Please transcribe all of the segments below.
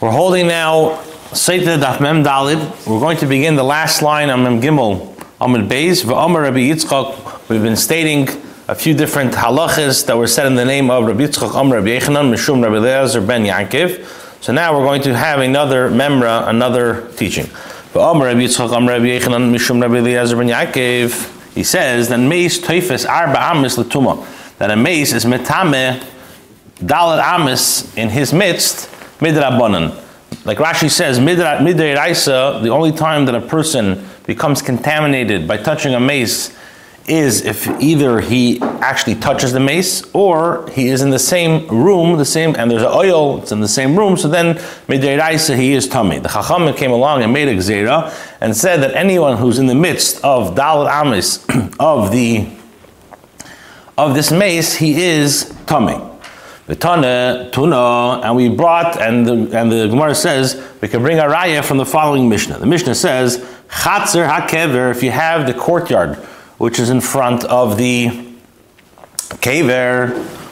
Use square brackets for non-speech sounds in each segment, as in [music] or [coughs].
We're holding now Seita Daf Mem Dalid. We're going to begin the last line on Mem Gimel Amid Beis. V'Omer Rabbi Yitzchak. We've been stating a few different halachas that were said in the name of Rabbi Yitzchak Amr Rabbi Yechanan Mishum Rabbi Lezer Ben Yankiv. So now we're going to have another memra, another teaching. V'Omer Rabbi Yitzchak Amr Rabbi Yechanan Mishum Rabbi Lezer Ben Yankiv. He says that meis toifes arba amis latuma. That a mace is metame dalat amis in his midst midrabanan. Like Rashi says, raisa, the only time that a person becomes contaminated by touching a mace is if either he actually touches the mace or he is in the same room, the same, and there's an oil, it's in the same room, so then midray he is tummy. The Chacham came along and made a gzera and said that anyone who's in the midst of dalat amis, [clears throat] of the of this mace, he is tummy. The tuna, and we brought, and the, and the Gemara says, we can bring a raya from the following Mishnah. The Mishnah says, Chatzir hakever, if you have the courtyard, which is in front of the kever,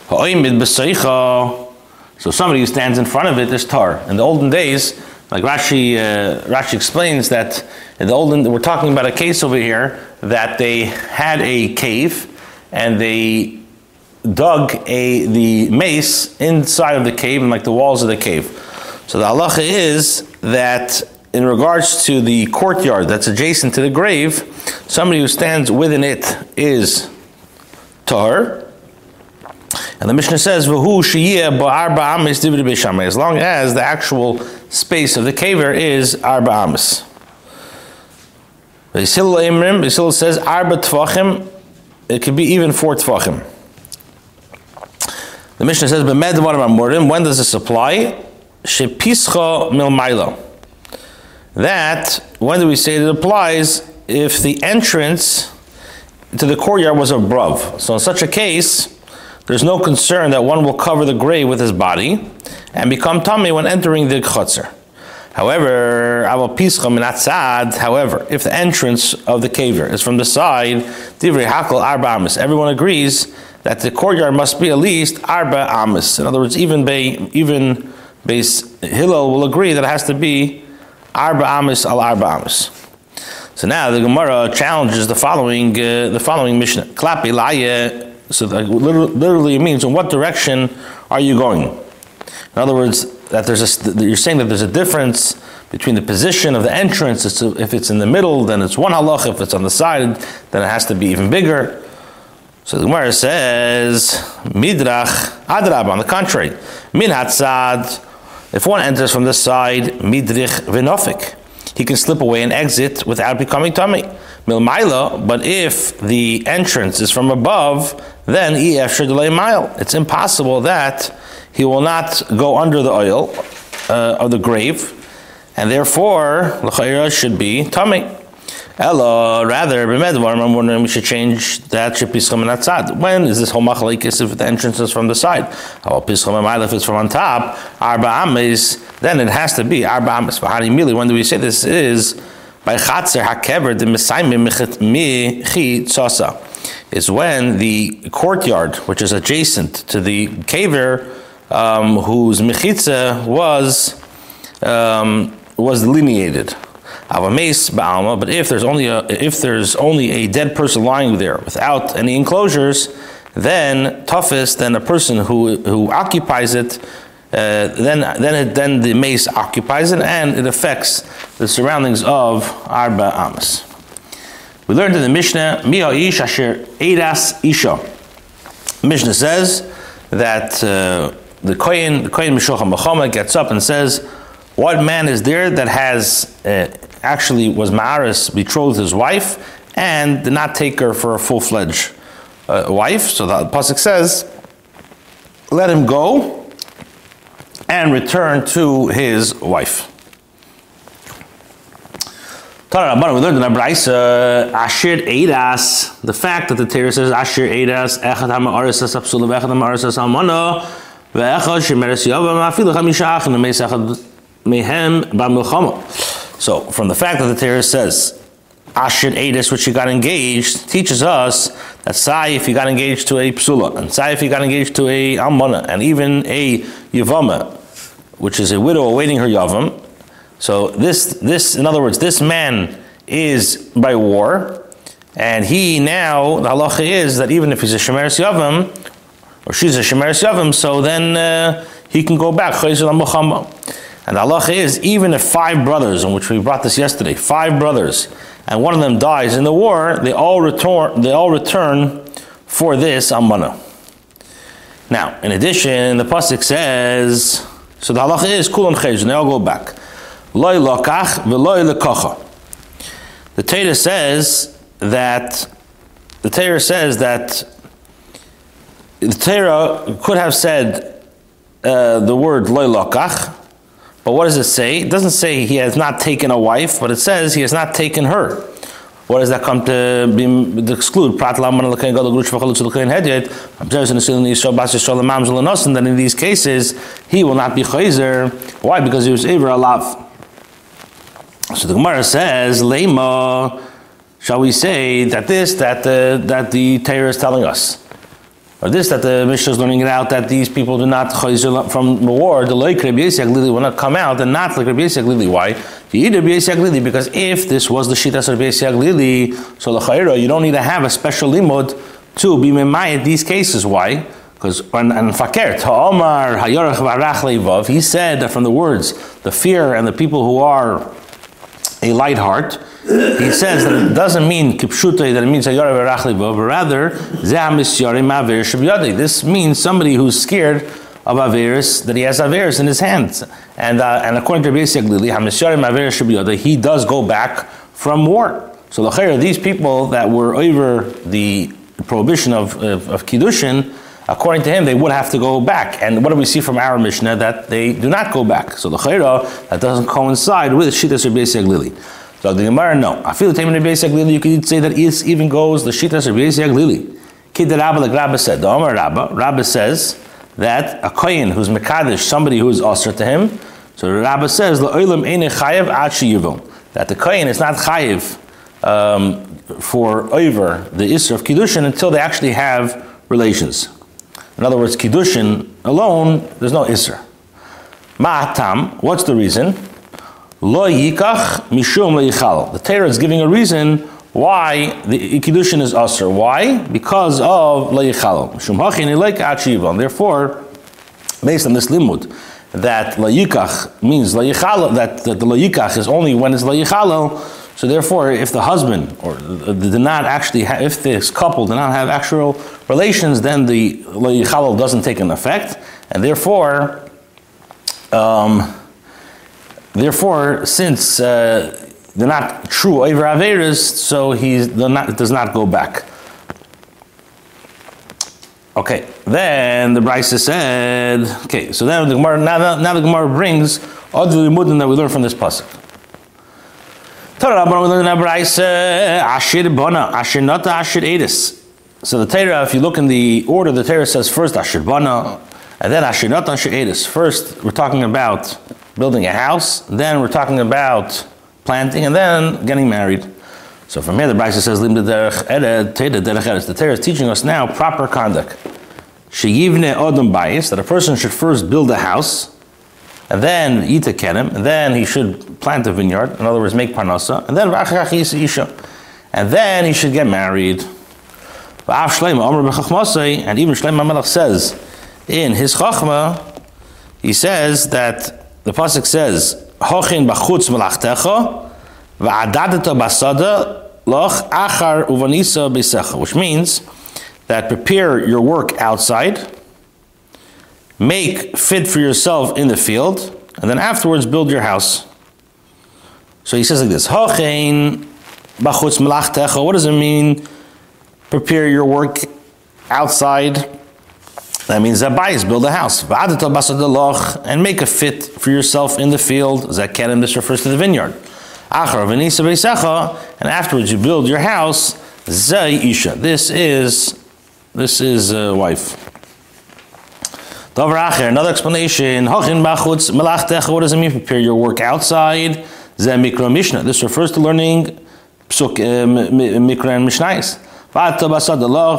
ha'oimid b'seicha, so somebody who stands in front of it is tar. In the olden days, like Rashi, uh, Rashi explains that in the olden, we're talking about a case over here that they had a cave and they dug a the mace inside of the cave and like the walls of the cave. So the halacha is that in regards to the courtyard that's adjacent to the grave, somebody who stands within it is tar. And the Mishnah says, "V'hu ba'arba amis As long as the actual space of the caver is arba amis. Yisrael says arba tvachim. It could be even four tvachim. The Mishnah says, when does this apply? That, when do we say it applies? If the entrance to the courtyard was above. So in such a case, there's no concern that one will cover the grave with his body and become tummy when entering the chutzner. However, however, if the entrance of the caver is from the side, everyone agrees that the courtyard must be at least arba amis. In other words, even Bay, even base Hillel will agree that it has to be arba amis al arba amis. So now the Gemara challenges the following uh, the following Mishnah. Klapi laye. So literally, it means in what direction are you going? In other words, that there's a, you're saying that there's a difference between the position of the entrance. if it's in the middle, then it's one halach. If it's on the side, then it has to be even bigger. So the Gemara says, Midrach Adrab, on the contrary, Min Hatzad, if one enters from the side, Midrich Vinofik, he can slip away and exit without becoming tummy. Milmaila, but if the entrance is from above, then EF should delay mile. It's impossible that he will not go under the oil uh, of the grave, and therefore, L'chayra should be tummy. Ella, rather, I'm wondering we should change that to Pischam and Atzad. When is this whole machalekes if the entrance is from the side? Oh, Pischam if it's from on top, Arba Ames, then it has to be Arba. Mili, when do we say this is by Chatzer HaKever, the Mesaimim Michi Tzosa, is when the courtyard, which is adjacent to the caver, um, whose Mechitza was, um, was delineated. But if there's only a if there's only a dead person lying there without any enclosures, then toughest then a person who who occupies it. Uh, then, then, it, then the mace occupies it, and it affects the surroundings of Arba Amos. We learned in the Mishnah, Mia Ish Asher Eidas Isha. Mishnah says that uh, the Kohen, the Kohen Mishocha Machoma gets up and says, What man is there that has uh, actually was Ma'aris betrothed his wife and did not take her for a full fledged uh, wife. So the Pasuk says, let him go and return to his wife. We learned in Abraisa, Ashir Eidas, the fact that the Torah says Ashir Eidas, Echad HaMa'aris Asapsulav, Echad HaMa'aris Asamana, So, from the fact that the Torah says Ashir Adis, which she got engaged, teaches us that Sai, if he got engaged to a Psula, and Sai, if he got engaged to a Almana, and even a Yavama, which is a widow awaiting her Yavam. So this, this, in other words, this man is by war, and he now, the halacha is that even if he's a Shemeres Yavam, or she's a Shemeres Yavam, so then uh, he can go back. And the is, even if five brothers, in which we brought this yesterday, five brothers, and one of them dies in the war, they all return, they all return for this amana. Now, in addition, the pasuk says, so the halacha is kulan chayz, they all go back. The Torah says that the Torah says that the Torah could have said uh, the word loy lokach, but what does it say? It doesn't say he has not taken a wife, but it says he has not taken her. What does that come to be to exclude? That in these cases he will not be chayzer. Why? Because he was ever alav. So the Gemara says, "Lema." Shall we say that this that the that the Torah is telling us? Or this that the Mishnah is learning it out that these people do not from the war, the loy Lili will not come out and not like Rabbi Lili. Why? Lili because if this was the Shitas of Rabbi Lili, so the you don't need to have a special limud to be memayet these cases. Why? Because and, fakir ta'omar hayorach varach he said that from the words the fear and the people who are a light heart he says that it doesn't mean kipshute, that it means ayara but rather this means somebody who's scared of Averis, that he has Averis in his hands. And, uh, and according to Rabbi Glili, he does go back from war. So the these people that were over the prohibition of, of, of Kiddushin, according to him, they would have to go back. And what do we see from our Mishnah? That they do not go back. So the Chayra, that doesn't coincide with Shittas Rabbi Glili. So the Gemara, no. I feel the Taimon Rebbe Lili, you could say that it even goes the Shitas Rebbe Lili. Kid the Rabba, like Rabba said, the Omer Rabba, Rabba says that a Kohen who's Mekadesh, somebody who is Osir to him, so the Rabba says, the La'olam Eine Chayev Ad that the Kohen is not Chayev um, for over the Isra of Kiddushin until they actually have relations. In other words, Kiddushin alone, there's no Isra. Ma'atam, what's the reason? Lo yikach mishum le'ichal. The Torah is giving a reason why the kiddushin is usher. Why? Because of le'ichal. Mishum hachin ilaik achiva. Therefore, based on this limud, that layikach means layichalal, that, that the layikach is only when it's layichalal. So therefore, if the husband or did not actually, if this couple did not have actual relations, then the layichalal doesn't take an effect, and therefore, um, Therefore, since uh, they're not true over Averas, so he does not go back. Okay, then the Brisa said, okay, so then the Gemara, now, now the Gemara brings all the Limudim that we learn from this pasuk. Torah we in Brisa, Bona, Edis. So the Torah, if you look in the order, the Torah says first Ashir Bona, and then Ashir Nata, Ashir Edis. First, we're talking about building a house, then we're talking about planting, and then getting married. So from here, the Brisa says, The Torah is teaching us now proper conduct. Sheyivne odom bayis, that a person should first build a house, and then eat a kenim, and then he should plant a vineyard, in other words, make parnasa, and then isha, and then he should get married. And even Shleim Melech says in his chachma, he says that the pasuk says, "Hochin b'chutz melachtecha va'adadeta basada loch achar uvanisa b'secha," which means that prepare your work outside, make fit for yourself in the field, and then afterwards build your house. So he says like this: Hochin b'chutz melachtecha. What does it mean? Prepare your work outside that means Zabayis, build a house. And make a fit for yourself in the field. Zakerim, this refers to the vineyard. And afterwards you build your house. Isha. This is this is a wife. Another explanation. What does it mean? Prepare your work outside. Mikra Mishnah. This refers to learning uh, Mikra and Mishnais.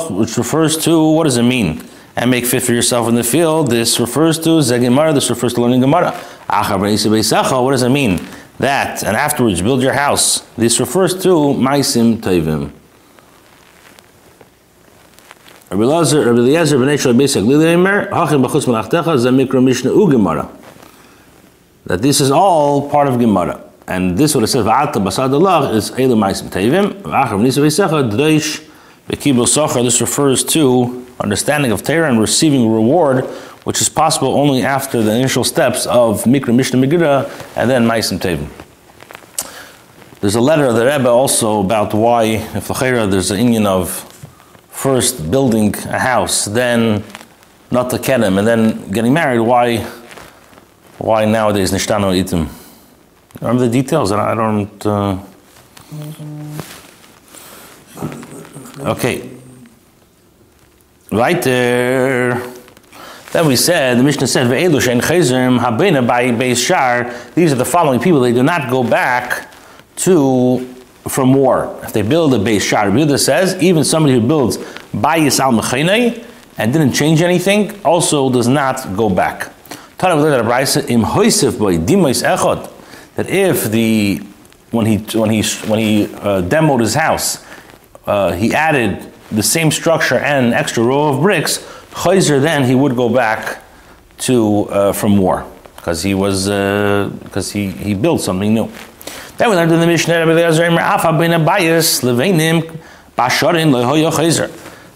Which refers to, what does it mean? And make fit for yourself in the field. This refers to Zegimara, this refers to learning Gemara. What does it mean? That, and afterwards build your house. This refers to Maisim Tevim. Rabbi Eliezer, Rabbi Eliezer, Bnei Shal Beisak Lileimer, Hachim Bachus Malachtecha, Zemikra Mishnah U Gemara. That this is all part of Gemara. And this what it says, Va'ata Basad Allah is Eilu Maisim Tevim, V'achar V'nisa Beisecha, Dreish, V'kibul Socher. This refers to understanding of Torah and receiving reward, which is possible only after the initial steps of Mikra Mishnah Megillah and then Maisim Tevim. There's a letter of the Rebbe also about why, if there's an Indian of first building a house, then not the kedem, and then getting married, why, why nowadays nishtano itim? Remember the details? And I don't. Uh... Okay. Right there. Then we said, the Mishnah said, Ve'elu she'en chezrim habena by beis shar. These are the following people. They do not go back to from war. If they build a base shar, Yehuda says even somebody who builds bayis al mechinei and didn't change anything also does not go back. That if the when he when he when he uh, demoed his house, uh, he added the same structure and an extra row of bricks. Chayzer then he would go back to uh, from war because he was because uh, he he built something new. Then we learned in the Mishnah,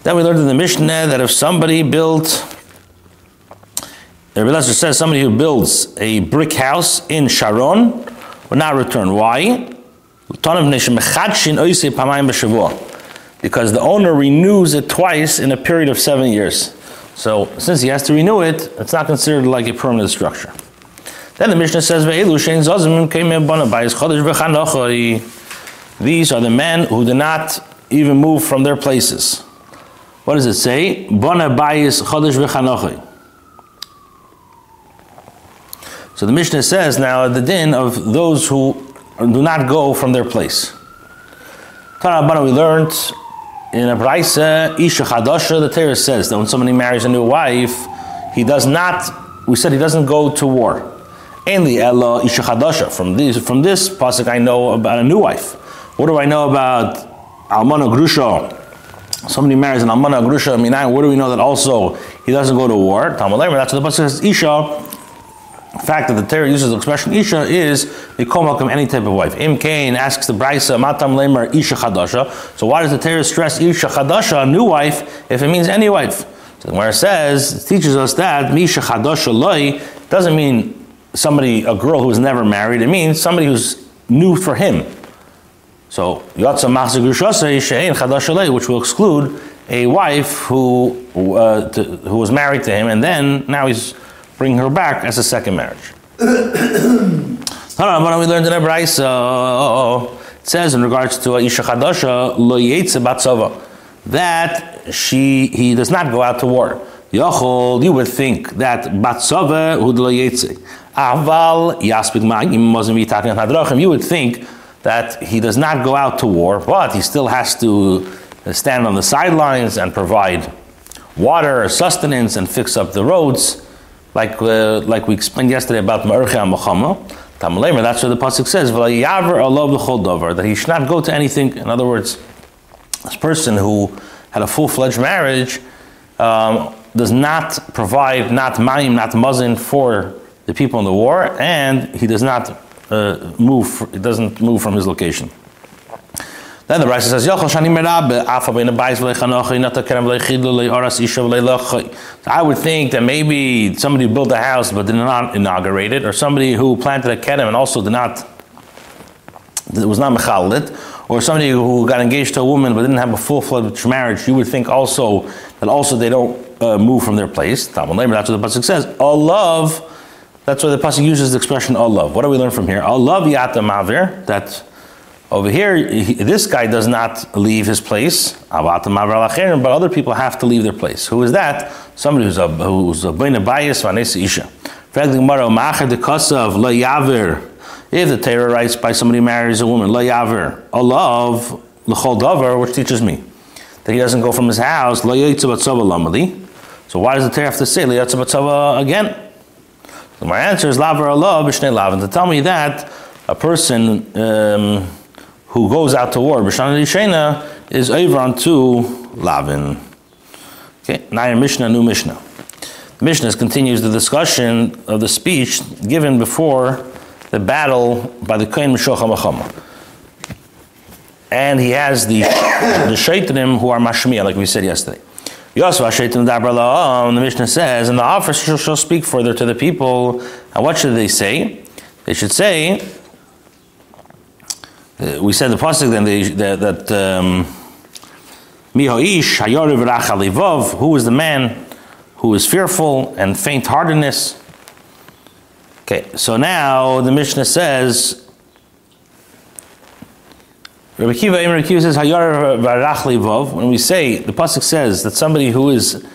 Then we learned in the Mishnah that if somebody built, Rabbi Eliezer says somebody who builds a brick house in Sharon will not return. Why? Because the owner renews it twice in a period of seven years. So since he has to renew it, it's not considered like a permanent structure. Then the Mishnah says, These are the men who did not even move from their places. What does it say? So the Mishnah says now the din of those who do not go from their place. we learned in a Braisa, Isha Chadasha, the Torah says that when somebody marries a new wife, he does not, we said he doesn't go to war. Ainli Ella Isha Chadasha. From this, from this pasuk, I know about a new wife. What do I know about Almana Grusha? Somebody marries an Almana Grusha. I mean, what do we know that also he doesn't go to war? Talmud That's what the pasuk says. Isha. Fact that the Torah uses the expression Isha is welcome any type of wife. Im Kain asks the Brisa, Matam Lemer Isha Chadasha. So why does the Torah stress Isha Chadasha, new wife, if it means any wife? So where it says, it teaches us that Misha Chadasha Loi doesn't mean somebody, a girl who's never married, it means somebody who's new for him. So, Yatsa which will exclude a wife who, uh, to, who was married to him and then now he's bringing her back as a second marriage. [coughs] we learned in Ebraisa, uh, uh, uh, it says in regards to Isha Chadasha, lo batzava, that she, he does not go out to war. Yochol, you would think that batzava hudlo yetze. Aval yaspik ma'im wasn't mitakin hadrachim. You would think that he does not go out to war, but he still has to stand on the sidelines and provide water, sustenance, and fix up the roads, like uh, like we explained yesterday about Ma'urcha Machama. That's what the pasuk says. That he should not go to anything. In other words, this person who had a full-fledged marriage. Um, does not provide not mayim, not mazin for the people in the war, and he does not uh, move. He doesn't move from his location. Then the Rashi says, I would think that maybe somebody built a house but did not inaugurate it, or somebody who planted a kedem and also did not, it was not mechalit, or somebody who got engaged to a woman but didn't have a full-fledged marriage, you would think also that also they don't uh, move from their place. That's what the pasuk says. Allah. That's why the pasuk uses the expression Allah. What do we learn from here? Allah yata mavir. That over here, he, this guy does not leave his place. But other people have to leave their place. Who is that? Somebody who's a who's a bayis vanesa isha. If the writes by somebody who marries a woman, lo yaver, a love, l'chol which teaches me that he doesn't go from his house. So why does the Torah have to say lo again? So my answer is lavar Allah b'shnei lavin to tell me that a person um, who goes out to war b'shana yishena is over onto lavin. Okay, your Mishnah, new Mishnah. The Mishnah continues the discussion of the speech given before the battle by the Kohen Mishocha Machama. And he has the [coughs] the shaitanim who are mashmiya, like we said yesterday. Yosva shaitan dabrala. The Mishnah says, and the officer shall speak further to the people. And what should they say? They should say. Uh, we said the pasuk then that. um, Mihoish, Hayoriv Rachalivov, who is the man who is fearful and faint heartedness. Okay, so now the Mishnah says, Rabbi Kiva, Kiva says, Hayar When we say, the Pasuk says that somebody who is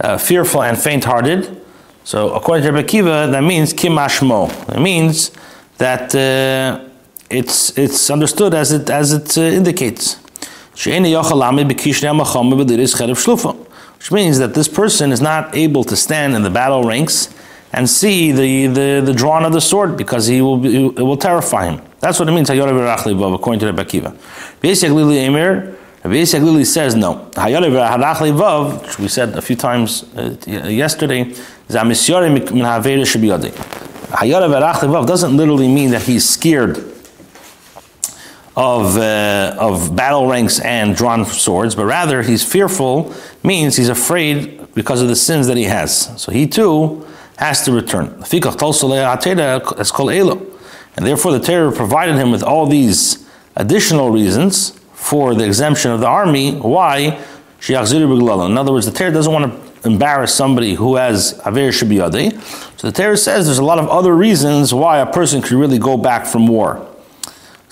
uh, fearful and faint hearted, so according to Rabbi Kiva, that means Kimashmo. It means that uh, it's, it's understood as it, as it uh, indicates. Which means that this person is not able to stand in the battle ranks and see the, the, the drawing of the sword because he will be, it will terrify him. That's what it means, according to Rebbe Kiva. Basically, Emir, Basically says no. Which we said a few times uh, yesterday, doesn't literally mean that he's scared of, uh, of battle ranks and drawn swords, but rather he's fearful, means he's afraid because of the sins that he has. So he too has to return. And therefore the terror provided him with all these additional reasons for the exemption of the army. Why? In other words, the terror doesn't want to embarrass somebody who has Aver Shibiyade. So the terror says there's a lot of other reasons why a person could really go back from war.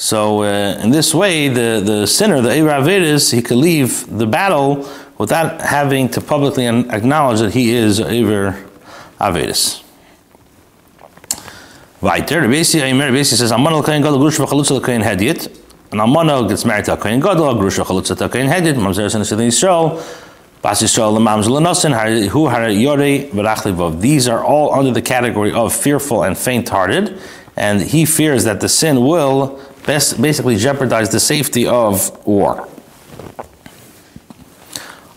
So uh, in this way, the, the sinner, the Avedis, he could leave the battle without having to publicly acknowledge that he is Eber Avedis. Weiter, says, Gadol v'chalutza. And gets married to Gadol, v'chalutza Mamzer Yisrael, Bas Yisrael Hu Yorei V'rachli These are all under the category of fearful and faint-hearted, and he fears that the sin will basically jeopardize the safety of war.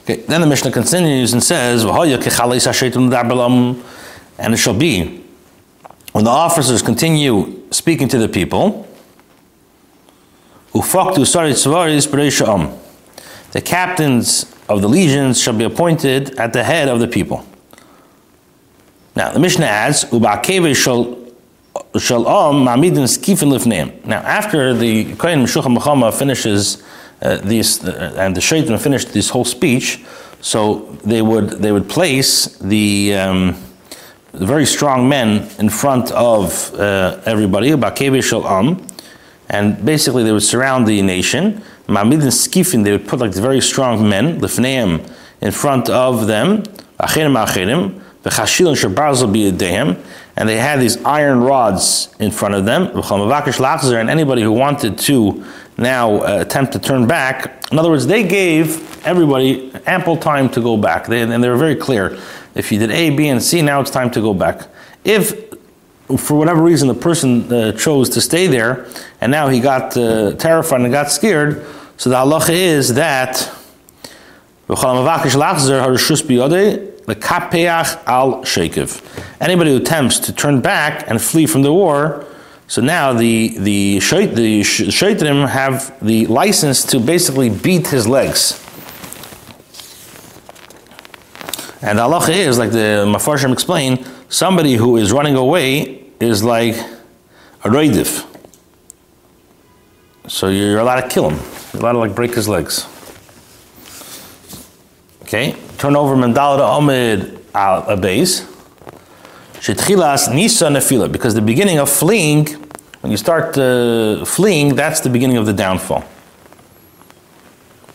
Okay, then the Mishnah continues and says, and it shall be when the officers continue speaking to the people, the captains of the legions shall be appointed at the head of the people. Now, the Mishnah adds, shall Shalom Mamidin Skifin Lifneim. Now, after the Kohen Meshucha Mechama finishes uh, these, uh, and the Shaitan finished this whole speech, so they would they would place the, um, the very strong men in front of uh, everybody, Bakeve Shalom, and basically they would surround the nation. Mamidin Skifin, they would put like very strong men, Lifneim, in front of them, Acherim Chashil and Shabarzel Biyadehim, and they had these iron rods in front of them. And anybody who wanted to now uh, attempt to turn back, in other words, they gave everybody ample time to go back. They, and they were very clear. If you did A, B, and C, now it's time to go back. If for whatever reason the person uh, chose to stay there and now he got uh, terrified and got scared, so the halacha is that the kapeach al shekev. Anybody who attempts to turn back and flee from the war, so now the the shait, the shaitrim have the license to basically beat his legs. And the halacha is like the mafarshim explain: somebody who is running away is like a reidif. So you're allowed to kill him. You're allowed to like break his legs. Okay, turn over Mandala to Amid a base. Shetchilas Nisa Nefila, because the beginning of fleeing, when you start uh, fleeing, that's the beginning of the downfall.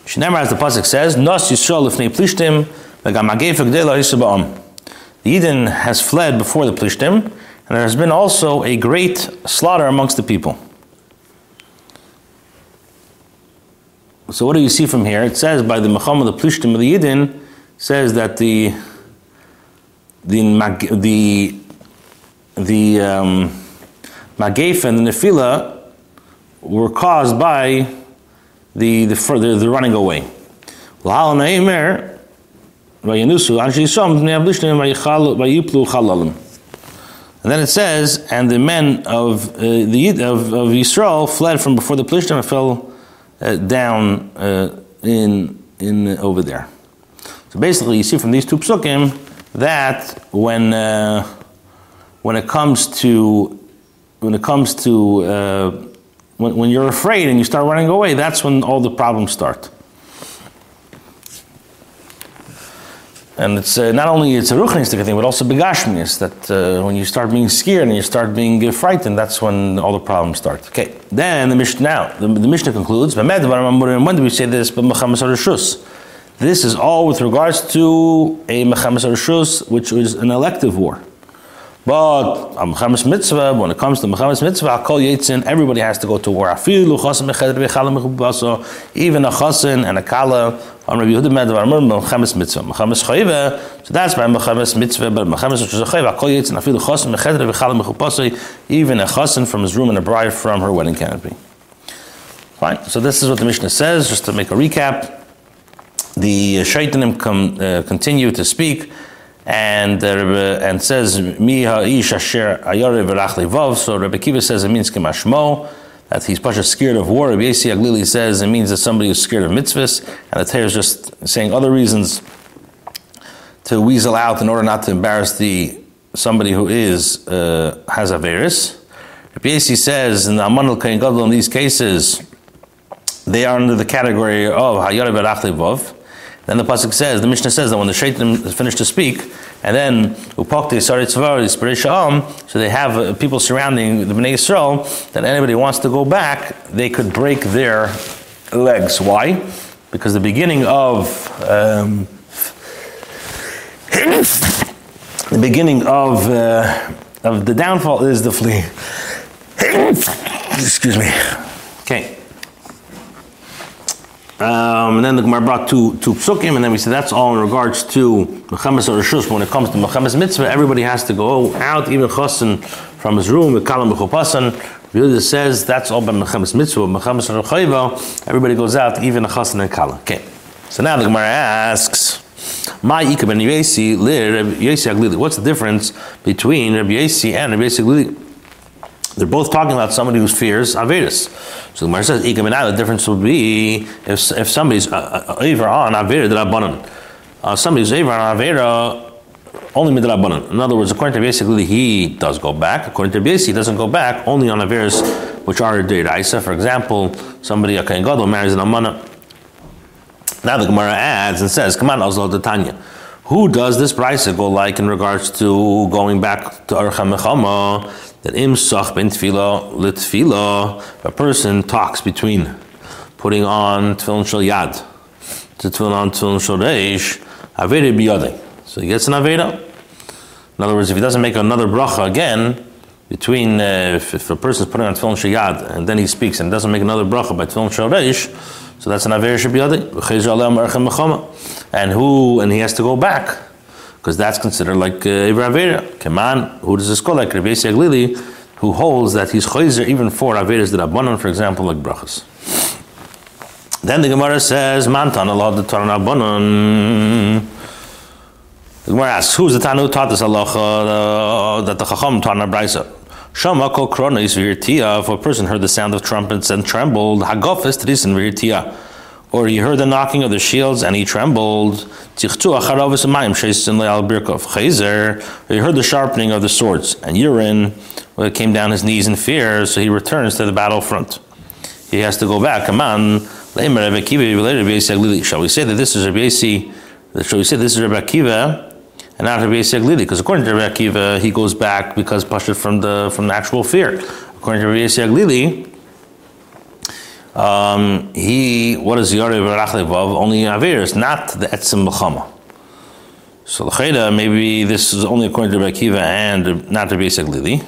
Shneimar, as the pasuk says, Nos Yisrael Lifnei Plishtim, The Eden has fled before the Plishtim, and there has been also a great slaughter amongst the people. So what do you see from here? It says by the Muhammad the Plishtim of the Yidden says that the the the the um, and the Nefila were caused by the the, the, the running away. And then it says, and the men of uh, the of, of Yisrael fled from before the Plishtim and fell uh, down uh, in in over there. So basically, you see from these two psukim that when uh, when it comes to when it comes to uh, when, when you're afraid and you start running away, that's when all the problems start. And it's uh, not only it's a ruchnistic thing, but also begashmius, that uh, when you start being scared and you start being uh, frightened, that's when all the problems start. Okay, then the Mishnah, now, the, the Mishnah concludes, when do we say this? This is all with regards to a Mechamas Rishus, which is an elective war. But a Mechamas Mitzvah, when it comes to Mechamas Mitzvah, Kol Yetzin, everybody has to go to war. Even a Chasin and a Kala, on Rabbi Yehuda Med, Mechamas Mitzvah. Mechamas Chayiva, so that's by Mechamas Mitzvah, but Mechamas Rishus Chayiva, Kol Yetzin, Afilu Chasin, Mecheder V'chalam even a Chasin from his room and a bride from her wedding canopy. Fine, so this is what the Mishnah says, just to make a recap the shaitanim com, uh, continue to speak and uh, and says mi ha'ish asher ayare v'rach So Rabbi Kiva says it means kemashmo that he's pasha scared of war. Rabbi Yasi Aglili says it means that somebody is scared of mitzvahs, and the Torah is just saying other reasons to weasel out in order not to embarrass the somebody who is uh, has a virus. Rabbi Yasi says in the Amanul Kain Gadol in these cases they are under the category of hayare v'rach then the pasuk says, the Mishnah says that when the shaitan is finished to speak, and then upakti sarit so they have uh, people surrounding the bnei Yisrael. That anybody wants to go back, they could break their legs. Why? Because the beginning of um, [coughs] the beginning of uh, of the downfall is the flea. [coughs] Excuse me. Okay. Um, and then the Gemara brought two, two psukim, and then we said that's all in regards to Mechamas or Rishus. When it comes to Mechamas mitzvah, everybody has to go out, even Chassan from his room, with Kalam Mechupasan. Yehuda says that's all by Mechamas mitzvah. Mechamas or Chayva, everybody goes out, even a Chassan and Kalam. Okay. So now the Gemara asks, my Ikab and Yesi. What's the difference between Rabbi Yesi and Rabbi Yesi? They're both talking about somebody who fears Avedis. So the Gemara says, the difference would be if, if somebody's uh, uh, over on Avera Drabanan. Uh, somebody's over on Avera only Midrabanan. In other words, according to basically, he does go back. According to Basi, he doesn't go back only on Averas which are Deiraisa. For example, somebody, a Kain Gadol, marries an Amana. Now the Gemara adds and says, Come on, Azal Tanya. Who does this brisa go like in regards to going back to Archa Mechama? That im sach ben tefillah litfillah, a person talks between putting on tefillin shel yad to tefillin on tefillin shel reish, aveda biyadei. So he gets an aveda. In other words, if he doesn't make another bracha again, between uh, if, if, a person is putting on tefillin shel yad and then he speaks and doesn't make another bracha by tefillin shel reish, so that's an Aver Shabiyadi. And who, and he has to go back, because that's considered like uh, Avera. Keman, who does this call like Rabbi Aglili, who holds that he's Chayzer even for Averas that Abanon, for example, like Brachas. Then the Gemara says, Mantan Allah the Torah Abanon. The Gemara asks, who's the Tanu who taught this Allah uh, that the Chacham in Brisa? Shama kol kronis v'irtia, if a person heard the sound of trumpets and trembled, hagofis trisin v'irtia. Or he heard the knocking of the shields and he trembled. Tichtu acharavis amayim sheisin le'al he heard the sharpening of the swords and urine came down his knees in fear, so he returns to the battlefront. He has to go back. Shall we say that this is Rabbi Shall we say this is Rabbi Akiva? And not Rabbi Yisrael because according to Rabbi Akiva, he goes back because Pasha from the from the actual fear. According to Rabbi Yisrael um, he what is Yarev Rachlevav? Only Averis, not the Etzim B'chama. So l'chayda, maybe this is only according to Rabbi Akiva and not basic Lili.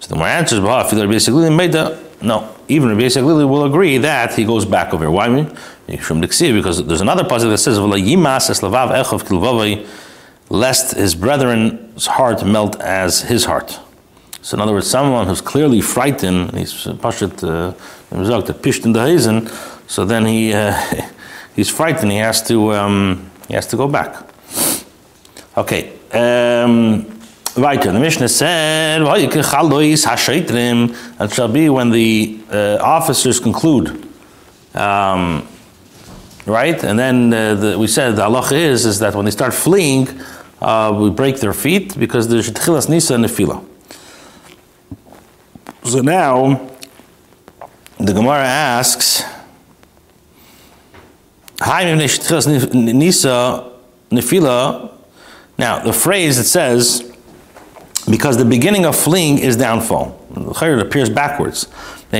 So the more answers, but if basic Lili made no, even Rabbi Lili will agree that he goes back over. Why? Because there's another passage that says, lest his brethren's heart melt as his heart. So in other words, someone who's clearly frightened, he's pashat uh, pished in the hazen, so then he uh, [laughs] he's frightened. He has to um, he has to go back. Okay. Um, weiter. The Mishnah said, "It shall be when the uh, officers conclude." Um, right, and then uh, the, we said the halacha is is that when they start fleeing, uh, we break their feet because there's tchilas nisa nefila. So now, the Gemara asks, nisa nefila. Now, the phrase it says, because the beginning of fleeing is downfall. It appears backwards. The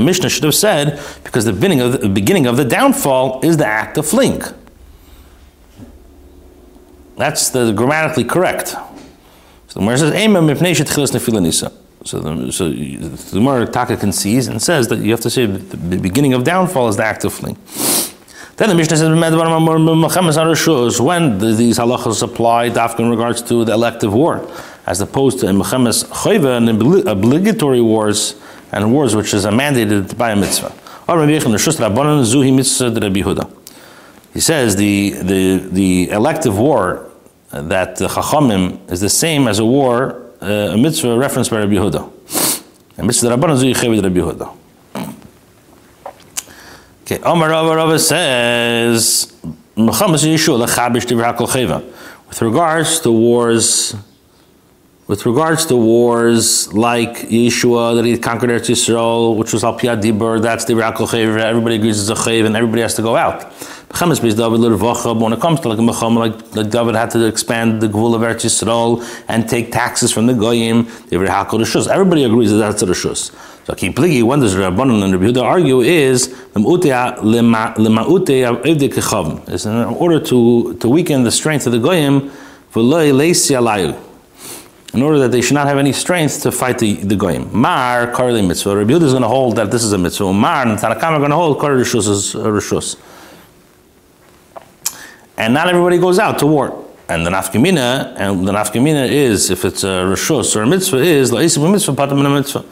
Mishnah should have said, because the beginning of the, the beginning of the downfall is the act of fleeing. That's the grammatically correct. So the Gemara says, "Ema mipnei shetchilas nisa." So the so the Gemara Taka concedes and says that you have to say the beginning of downfall is the act of fleeing. Then the Mishnah says, when these halachas apply, dafka in regards to the elective war, as opposed to mechemes chayva and obligatory wars and wars which is mandated by a mitzvah. He says the, the, the elective war that the Chachamim is the same as a war, uh, a mitzvah referenced by Rabbi Yehuda. A mitzvah Rabbanan Zu Yichev Rabbi Yehuda. Okay, Omar Rava Rava says, with regards to wars, with regards to wars like Yeshua that he conquered Eretz Yisrael, which was Al Piyad Dibur, that's the Rakal everybody agrees it's a Chav, and everybody has to go out. When it comes to like like, like David had to expand the Gvul of Eretz Yisrael and take taxes from the Goyim, everybody agrees that that's a Rishus. So Kipligi, when does Rabbanon and Rabbi Yehuda argue is is in order to, to weaken the strength of the Goyim, in order that they should not have any strength to fight the, the Goyim. Mar, Karli mitzvah. Rabbi Yehuda is going to hold that this is a mitzvah. Mar and Tanakam are going to hold Kar Rishus is a Rishus. And not everybody goes out to war. And the nafkamina, and the nafkamina is, if it's a Rishus or a mitzvah, is La'isib mitzvah, patam mitzvah.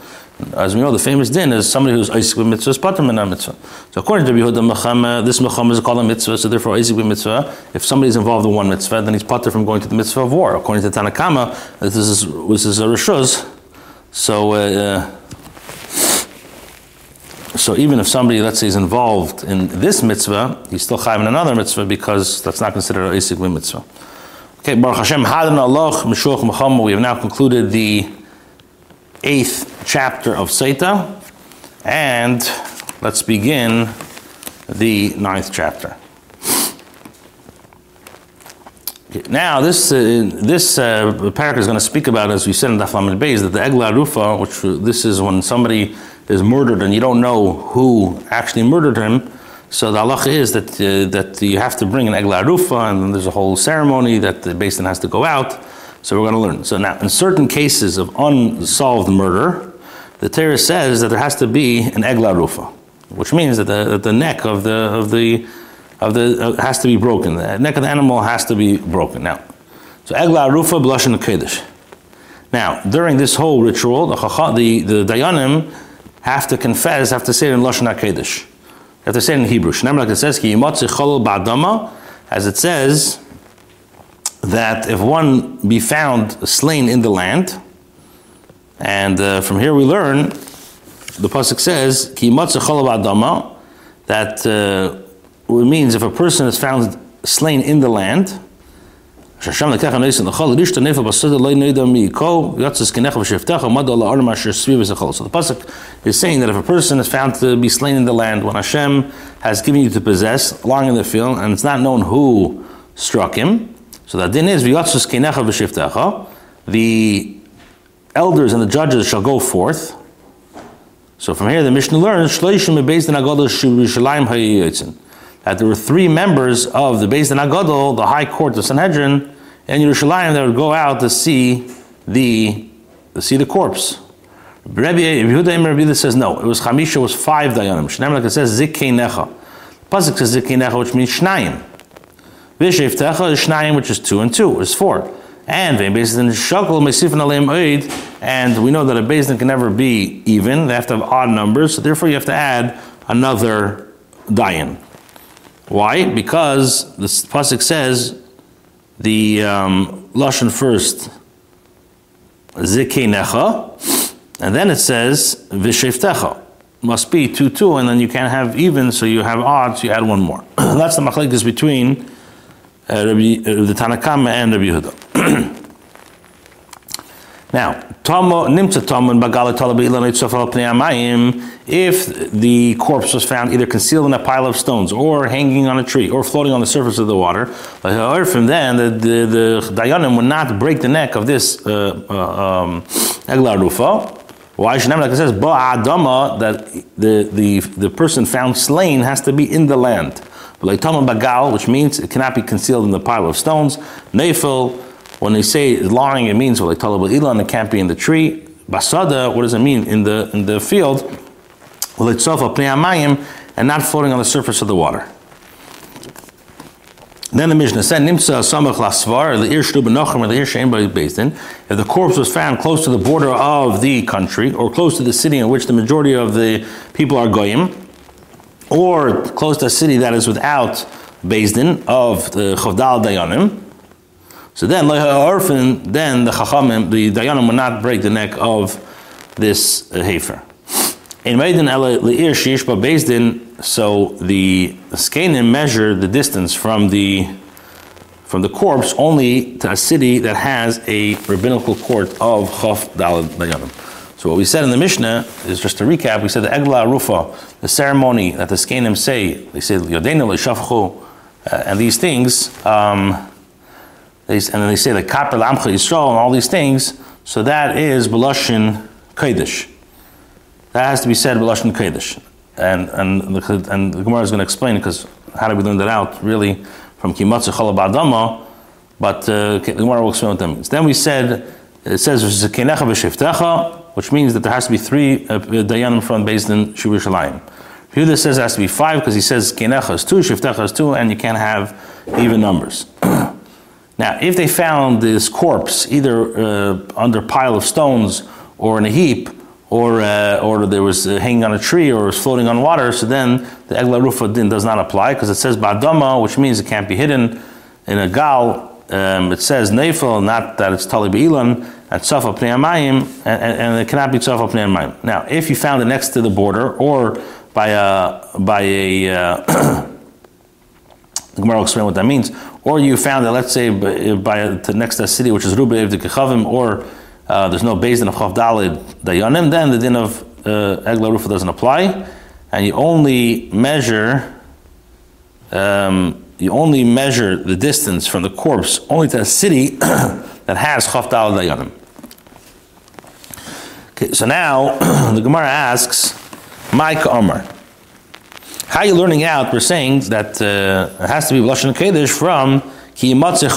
As we know, the famous din is somebody who's Isaac with mitzvah is in mitzvah. So according to Yehuda Mechama, this Mechama is called a mitzvah, so therefore Isaac with mitzvah, if somebody is involved in one mitzvah, then he's pater from going to the mitzvah of war. According to Tanakama, this is, this is a Rishuz. So, uh, so even if somebody, let's say, is involved in this mitzvah, he's still chayv in another mitzvah because that's not considered a Isaac mitzvah. Okay, Baruch Hashem, Hadan Allah, Meshuach Mechama, we have now concluded the eighth chapter of Seta, and let's begin the ninth chapter. Now, this uh, this uh, paragraph is going to speak about, as we said in Daflamed Beis, that the Egla Rufa, which this is when somebody is murdered and you don't know who actually murdered him. So the halacha is that uh, that you have to bring an Egla Rufa, and there's a whole ceremony that the basin has to go out. So we're going to learn. So now, in certain cases of unsolved murder, the Torah says that there has to be an egla rufa, which means that the, that the neck of the of the of the uh, has to be broken. The neck of the animal has to be broken. Now, so egla rufa the kodesh. Now, during this whole ritual, the the, the dayanim have to confess, have to say it in lashon hakodesh. They have to say it in Hebrew. Like it says, ki as it says that if one be found slain in the land, and uh, from here we learn, the pasuk says, "Ki adama," that uh, means if a person is found slain in the land. So the pasuk is saying that if a person is found to be slain in the land when Hashem has given you to possess, lying in the field, and it's not known who struck him, so the din is keinecha v'shiftecha. The elders and the judges shall go forth. So from here, the Mishnah learns shloishim based in Agodah Yerushalayim hayiyitzin. that there were three members of the Beis Din Agadol, the High Court of Sanhedrin, and Yerushalayim that would go out to see the to see the corpse. Rabbi Yehuda Rabbi says no. It was Chamisha was five dayanim. Shneim like it says Zikei Necha. Pasuk says Zikei Necha, which means Shnayim. Vishev Techa is Shnayim, which is two and two is four. And Vein Bezdin Mesifan Aleim Oid. And we know that a Bezdin can never be even. They have to have odd numbers. So therefore, you have to add another dayan. Why? Because the pasuk says the um, lashon first zikei necha, and then it says v'sheftecha. Must be two two, and then you can't have even, so you have odd, so you add one more. [clears throat] That's the machlekes between uh, Rabbi, uh, the Tanakama and Rabbi Yehuda. [clears throat] Now, if the corpse was found either concealed in a pile of stones or hanging on a tree or floating on the surface of the water, from then the, the, the Dayanim would not break the neck of this uh, uh, um, Rufa. Why should like it says that the, the, the person found slain has to be in the land. Bagal, which means it cannot be concealed in the pile of stones. Nefil, when they say lying, it means like talab ilan, it can't be in the tree. Basada, what does it mean in the in the field? And not floating on the surface of the water. Then the Mishnah said, Nimsa samach lasvar, the ir benochem, or the ir shein based in. If the corpse was found close to the border of the country, or close to the city in which the majority of the people are goyim, or close to a city that is without Din of the Chavdal Dayanim, so then, like orphan, then the chachamim, the dayanim will not break the neck of this uh, heifer. In Maiden Bezdin, so the Skanim measure the distance from the from the corpse only to a city that has a rabbinical court of Chaf Dalad Dayanim. So what we said in the Mishnah is just to recap. We said the Egla Rufa, the ceremony that the Skanim say, they say Yodenu Le'Shavchu, uh, and these things. Um, they, and then they say the Kapel Amcha Yisrael and all these things. So that is Belashin Kodesh. That has to be said Belashin Kodesh. And, and, the, and the Gemara is going to explain because how do we learn that out? Really, from Kimatzu Chalabadama. But uh, the Gemara will explain that means. Then we said, it says, which means that there has to be three uh, Dayanim from based in Shuvah Shalayim. Yehuda says it has to be five because he says Kenecha is two, Shiftecha is two, and you can't have even numbers. [clears throat] Now, if they found this corpse either uh, under a pile of stones or in a heap, or, uh, or there was uh, hanging on a tree or was floating on water, so then the Egla Rufa din does not apply because it says Badama, which means it can't be hidden in a gal. Um, it says Nefil, not that it's Tali and Tzafa Pnei and, and, it cannot be Tzafa Pnei Now, if you found it next to the border or by a, by a uh, the [coughs] Gemara will explain what that means. Or you found it, let's say, by, by the next city, which is Rubev the Kechavim, or uh, there's no base din of Chav Dalid Dayanim, then the din of uh, Egla Rufa doesn't apply, and you only measure. Um, you only measure the distance from the corpse only to a city [coughs] that has Chav Dalid Dayanim. Okay, so now [clears throat] the Gemara asks, Mike Omar. How are you learning out? We're saying that uh, it has to be lashon kodesh from ki yimatze.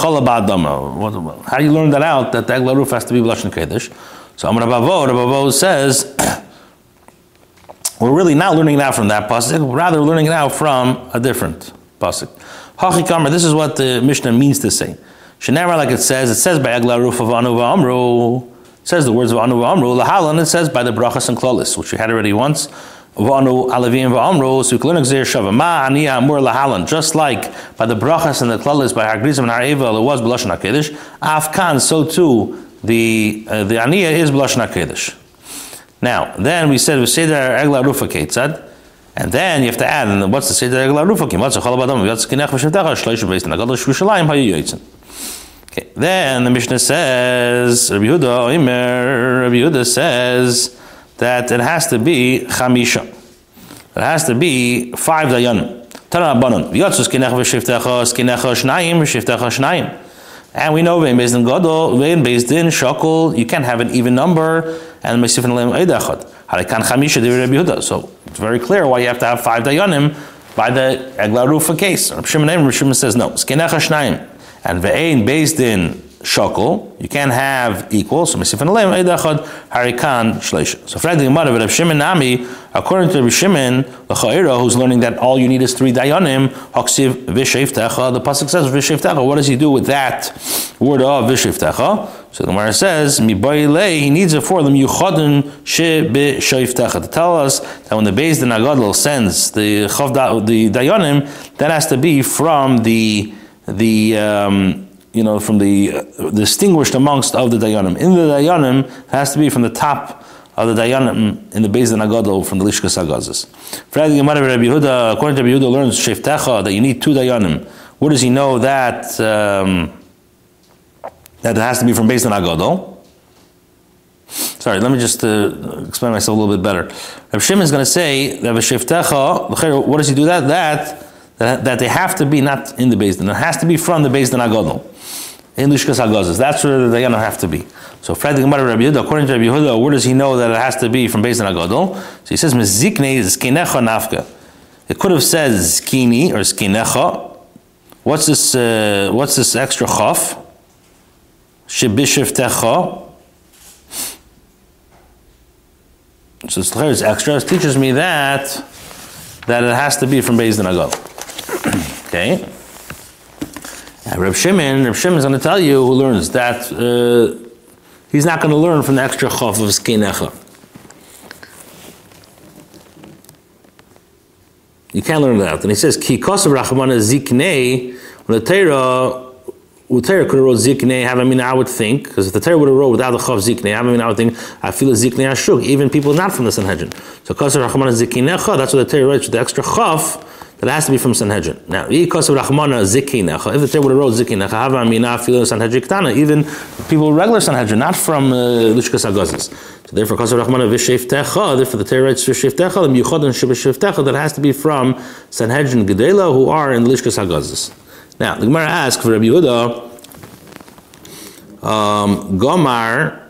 How do you learn that out? That the eglaruf has to be lashon kodesh. So Amar Bavo, Bavo says [clears throat] we're really not learning it out from that pasuk. Rather, learning it out from a different pasuk. Hachikamer. This is what the Mishnah means to say. Shenera, like it says, it says by eglaruf of anu v'amru. Says the words of anu v'amru. Lahalan. It says by the brachas and klolis, which we had already once. Just like by the brachas and the klalis by Hagrizim and Ha'evel, it was B'lashon HaKedesh, Afkan, so too the uh, the Aniya is B'lashon HaKedesh. Now, then we said, we say that Egla Rufa and then you have to add, and what's the Seder Egla Rufa? Kim, what's the Chalabadam? Yatz Kinech V'Shavtecha, Shleish Beis, and Shushalayim Hayu Yoitzin. Okay, then the Mishnah says, Rabbi Yehuda, Omer, Rabbi Yehuda says, that it has to be chamisha. It has to be five dayanim. Tanabanan. Yotzus kinech v'shiftecha skinecha shnayim v'shiftecha shnayim. And we know in Gadol, based in Shakul, you can't have an even number, and Mesifin Lem Eidachot. Harikan Chamisha Rabbi Yehuda. So it's very clear why you have to have five dayanim by the Egla Rufa case. Rav Shimon, says no. Skenecha Shnayim. And ve'ein based in shokol, you can't have equal. So misif and leim edachad harikan shleisha. So for the Gemara, Rav Shimon Nami, according to Rav Shimon L'chaira, who's learning that all you need is three dayanim, haksiv v'sheiftecha. The pasuk says v'sheiftecha. What does he do with that word of v'sheiftecha? So the Gemara says mi he needs it for them yuchadin she b'sheiftecha to tell us that when the Beis Din Agadol sends the chav the dayanim, that has to be from the the um, you know, from the uh, distinguished amongst of the Dayanim. In the Dayanim, it has to be from the top of the Dayanim in the base of Nagadol from the Lishkas Agazis. According to Rabbi Yehuda learns Sheftecha that you need two Dayanim. Where does he know that um, that it has to be from base of Nagadol? Sorry, let me just uh, explain myself a little bit better. Rabbi Shimon is going to say that Sheftecha, what does he do that? That that, that they have to be not in the Beis It has to be from the Beis Din Agadol. In Lishkas. That's where they're going to have to be. So, Fred the Gemara Rabbi Yehuda, according to Rabbi Yehuda, where does he know that it has to be from Beis Din Agadol? So he says, Mezikne Zkinecha Nafka. It could have said Zkini or Skinecha. What's this, uh, what's this extra chaf? Shibishivtecha. So it's extra. It teaches me that that it has to be from Beis Din Agadol. Okay. And Reb Shimon, Reb Shimon is going to tell you who learns that uh, he's not going to learn from the extra chaf of skinecha. You can't learn that. And he says, Ki kosav rachmana ziknei, when the Torah well, Torah could have wrote ziknei, I mean, I would think, because if the Torah would have wrote without the chav ziknei, I mean, I would think, I feel ziknei ashuk, even people not from the Sanhedrin. So, kosav rachmana zikinecha, that's what the Torah writes with the extra chav, that has to be from Sanhedrin. Now, if the Torah would have wrote Zikinecha, even people regular Sanhedrin, not from uh, Agazis. So therefore, of Rahmana Visheftecha, therefore the Torah writes Visheftecha, the Yuchad and Shibasheftecha, that has to be from Sanhedrin Gedela, who are in Lishkas Agazis. Now, the Gemara asks for Rabbi Yehuda, um, Gomar,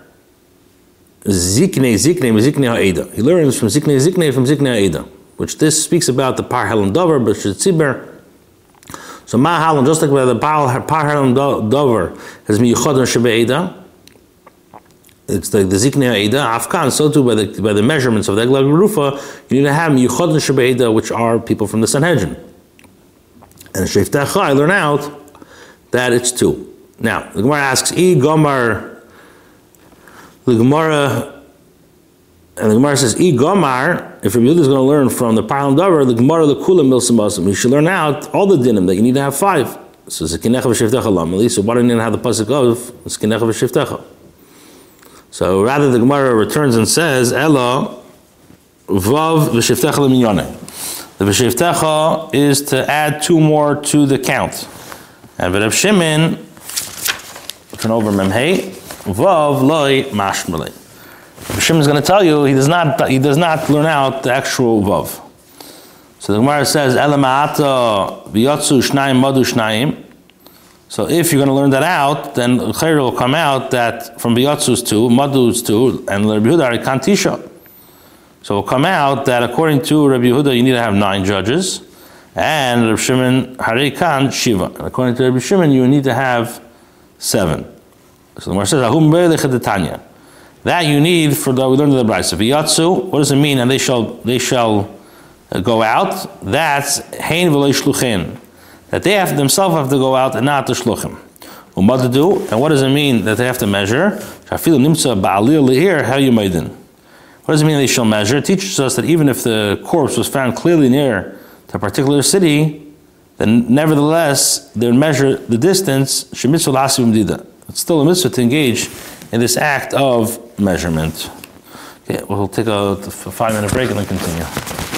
Zikne, Zikne, Zikne Ha'eda. He learns from Zikne, Zikne, from Zikne Ha'eda which this speaks about the Par Helam Dover, but Tzibur. So Ma Halam, just like the Par Helam Dover has Miyuchad and Shebe'eda, it's like the Ziknei Eda, Afkan, so too by the, by the measurements of the Eglag Rufa, you need to have Miyuchad and Shebe'eda, which are people from the Sanhedrin. And Sheftach I learn out that it's two. Now, the Gemara asks, E Gomar, the Gemara and the Gemara says, "I Gomar." If Rabbi Yehuda is going to learn from the Param Davar, the Gemara the Kula Milsim he should learn out all the dinim that you need to have five. So it's a Zekinecha v'Shivtecha Lamali. So why don't you have the pasuk of Zekinecha v'Shivtecha? So rather, the Gemara returns and says, "Ella Vav v'Shivtecha Leminyane." The v'Shivtecha is to add two more to the count. And Rav Shimon, turn over Memhei, Vav loy mashmalei. Hashem is going to tell you he does not he does not learn out the actual vav. So the Gemara says elamata v'yotzu shnayim madu shnayim. So if you're going to learn that out, then Chayr will come out that from Biyotzu's two, Madu's two, and Rabbi Yehuda Kantisha. So it will come out that according to Rabbi Yehuda, you need to have nine judges, and Rabbi Shimon Harikan Shiva. And according to Rabbi Shimon, you need to have seven. So the Gemara says, Ahum. That you need for the we learned in the brayso. V'yatsu, what does it mean? And they shall they shall uh, go out. That's hein v'loy shluchin. That they have themselves have to go out and not the shluchim. What to do? And what does it mean that they have to measure? Shafilu nimsa ba'alir lehir how you made them. What does it mean they shall measure? It teaches us that even if the corpse was found clearly near to a particular city, then nevertheless they measure the distance. It's still a mitzvah to engage in this act of measurement. Okay, we'll take a five minute break and then continue.